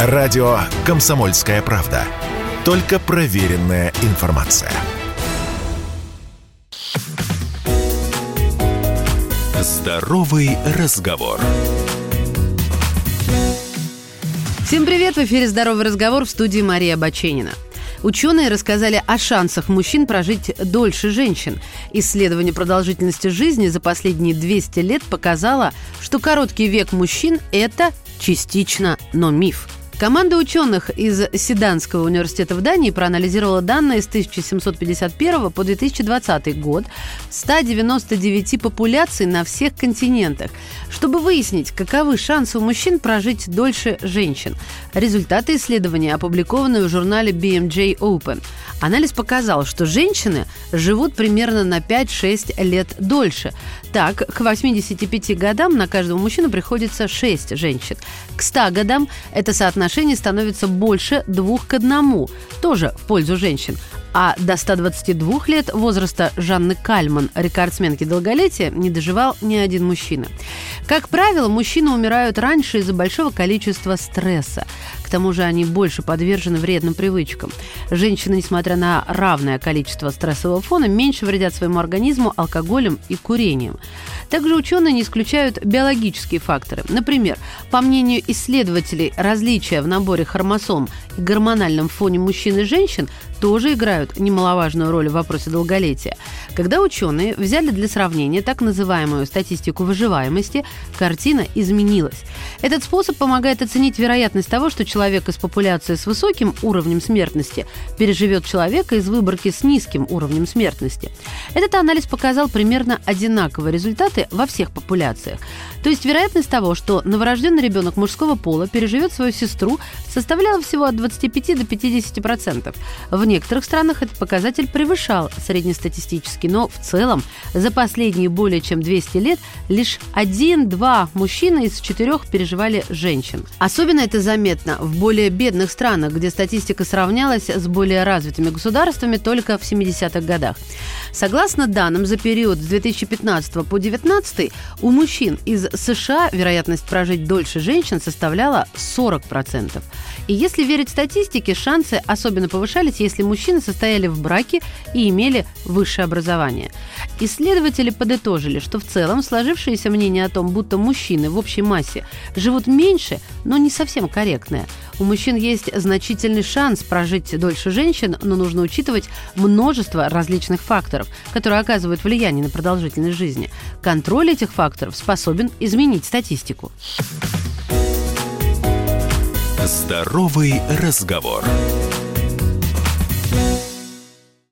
Радио «Комсомольская правда». Только проверенная информация. Здоровый разговор. Всем привет! В эфире «Здоровый разговор» в студии Мария Баченина. Ученые рассказали о шансах мужчин прожить дольше женщин. Исследование продолжительности жизни за последние 200 лет показало, что короткий век мужчин – это частично, но миф – Команда ученых из Седанского университета в Дании проанализировала данные с 1751 по 2020 год 199 популяций на всех континентах, чтобы выяснить, каковы шансы у мужчин прожить дольше женщин. Результаты исследования опубликованы в журнале BMJ Open. Анализ показал, что женщины живут примерно на 5-6 лет дольше. Так, к 85 годам на каждого мужчину приходится 6 женщин. К 100 годам это соотношение становится больше двух к одному, тоже в пользу женщин. А до 122 лет возраста Жанны Кальман, рекордсменки долголетия, не доживал ни один мужчина. Как правило, мужчины умирают раньше из-за большого количества стресса. К тому же они больше подвержены вредным привычкам. Женщины, несмотря на равное количество стрессового фона, меньше вредят своему организму алкоголем и курением. Также ученые не исключают биологические факторы. Например, по мнению исследователей, различия в наборе хромосом и гормональном фоне мужчин и женщин тоже играют немаловажную роль в вопросе долголетия. Когда ученые взяли для сравнения так называемую статистику выживаемости, картина изменилась. Этот способ помогает оценить вероятность того, что человек из популяции с высоким уровнем смертности переживет человека из выборки с низким уровнем смертности. Этот анализ показал примерно одинаковые результаты во всех популяциях. То есть вероятность того, что новорожденный ребенок мужского пола переживет свою сестру, составляла всего от 25 до 50%. В некоторых странах этот показатель превышал среднестатистический, но в целом за последние более чем 200 лет лишь один-два мужчины из четырех переживали женщин. Особенно это заметно в более бедных странах, где статистика сравнялась с более развитыми государствами только в 70-х годах. Согласно данным за период с 2015 по 2019 у мужчин из США вероятность прожить дольше женщин составляла 40%. И если верить статистике, шансы особенно повышались, если мужчины состояли в браке и имели высшее образование. Исследователи подытожили, что в целом сложившееся мнение о том, будто мужчины в общей массе живут меньше, но не совсем корректное. У мужчин есть значительный шанс прожить дольше женщин, но нужно учитывать множество различных факторов, которые оказывают влияние на продолжительность жизни. Контроль этих факторов способен изменить статистику. Здоровый разговор.